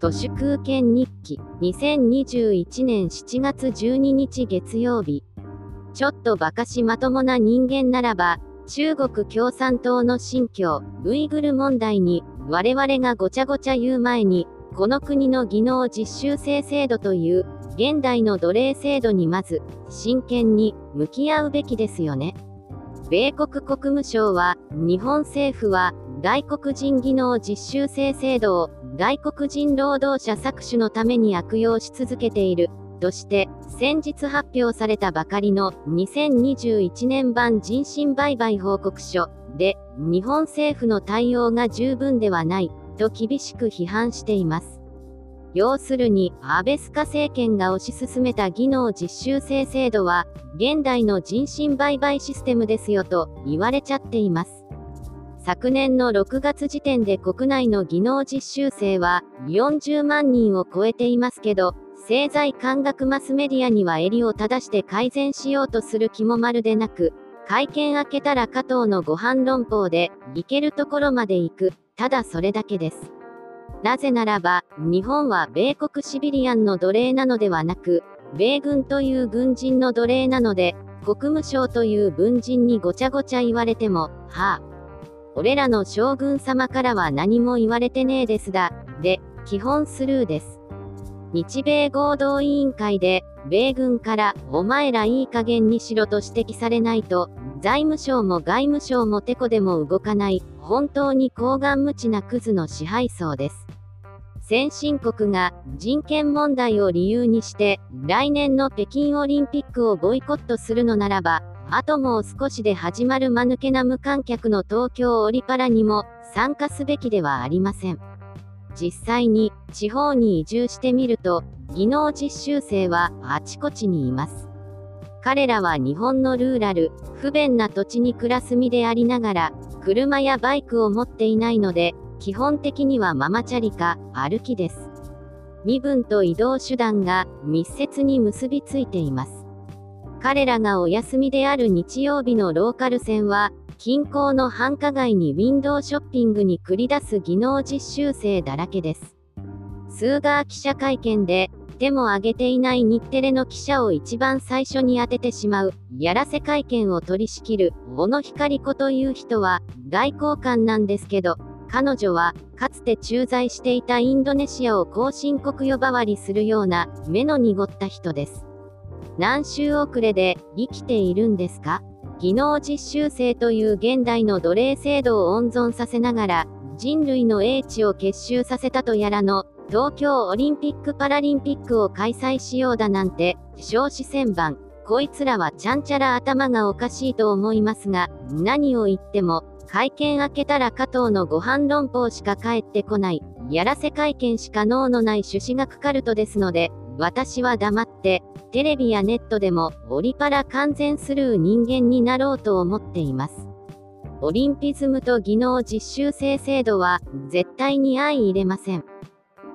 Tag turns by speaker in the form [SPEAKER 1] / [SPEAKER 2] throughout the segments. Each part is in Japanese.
[SPEAKER 1] 都市空間日記2021年7月12日月曜日ちょっと馬鹿しまともな人間ならば中国共産党の新疆ウイグル問題に我々がごちゃごちゃ言う前にこの国の技能実習生制度という現代の奴隷制度にまず真剣に向き合うべきですよね。米国国務省は日本政府は外国人技能実習生制度を外国人労働者搾取のために悪用し続けているとして先日発表されたばかりの2021年版人身売買報告書で日本政府の対応が十分ではないと厳しく批判しています。要するに安倍菅政権が推し進めた技能実習生制度は現代の人身売買システムですよと言われちゃっています。昨年の6月時点で国内の技能実習生は40万人を超えていますけど、政財官学マスメディアには襟を正して改善しようとする気もまるでなく、会見開けたら加藤のご飯論法で、行けるところまで行く、ただそれだけです。なぜならば、日本は米国シビリアンの奴隷なのではなく、米軍という軍人の奴隷なので、国務省という文人にごちゃごちゃ言われても、はあ、俺らの将軍様からは何も言われてねえですだ、で、基本スルーです。日米合同委員会で、米軍から、お前らいい加減にしろと指摘されないと、財務省も外務省もてこでも動かない、本当に高顔無知なクズの支配層です。先進国が人権問題を理由にして、来年の北京オリンピックをボイコットするのならば、あともう少しで始まる間抜けな無観客の東京オリパラにも参加すべきではありません。実際に地方に移住してみると技能実習生はあちこちにいます。彼らは日本のルーラル、不便な土地に暮らす身でありながら、車やバイクを持っていないので、基本的にはママチャリか歩きです。身分と移動手段が密接に結びついています。彼らがお休みである日曜日のローカル線は、近郊の繁華街にウィンドウショッピングに繰り出す技能実習生だらけです。スーガー記者会見で、手も挙げていない日テレの記者を一番最初に当ててしまう、やらせ会見を取り仕切る、小野光子という人は、外交官なんですけど、彼女は、かつて駐在していたインドネシアを後進国呼ばわりするような、目の濁った人です。何週遅れで生きているんですか？技能実習生という現代の奴隷制度を温存させながら人類の英知を結集させたとやらの東京オリンピック・パラリンピックを開催しようだなんて少子千番。こいつらはちゃんちゃら頭がおかしいと思いますが何を言っても会見開けたら加藤のご飯論法しか返ってこない。やらせ会見しか脳のない朱子学カルトですので私は黙って、テレビやネットでも、オリパラ完全スルー人間になろうと思っています。オリンピズムと技能実習生制度は、絶対に相入れません。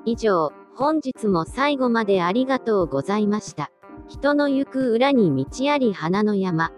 [SPEAKER 1] 以上、本日も最後までありがとうございました。人の行く裏に道あり花の山。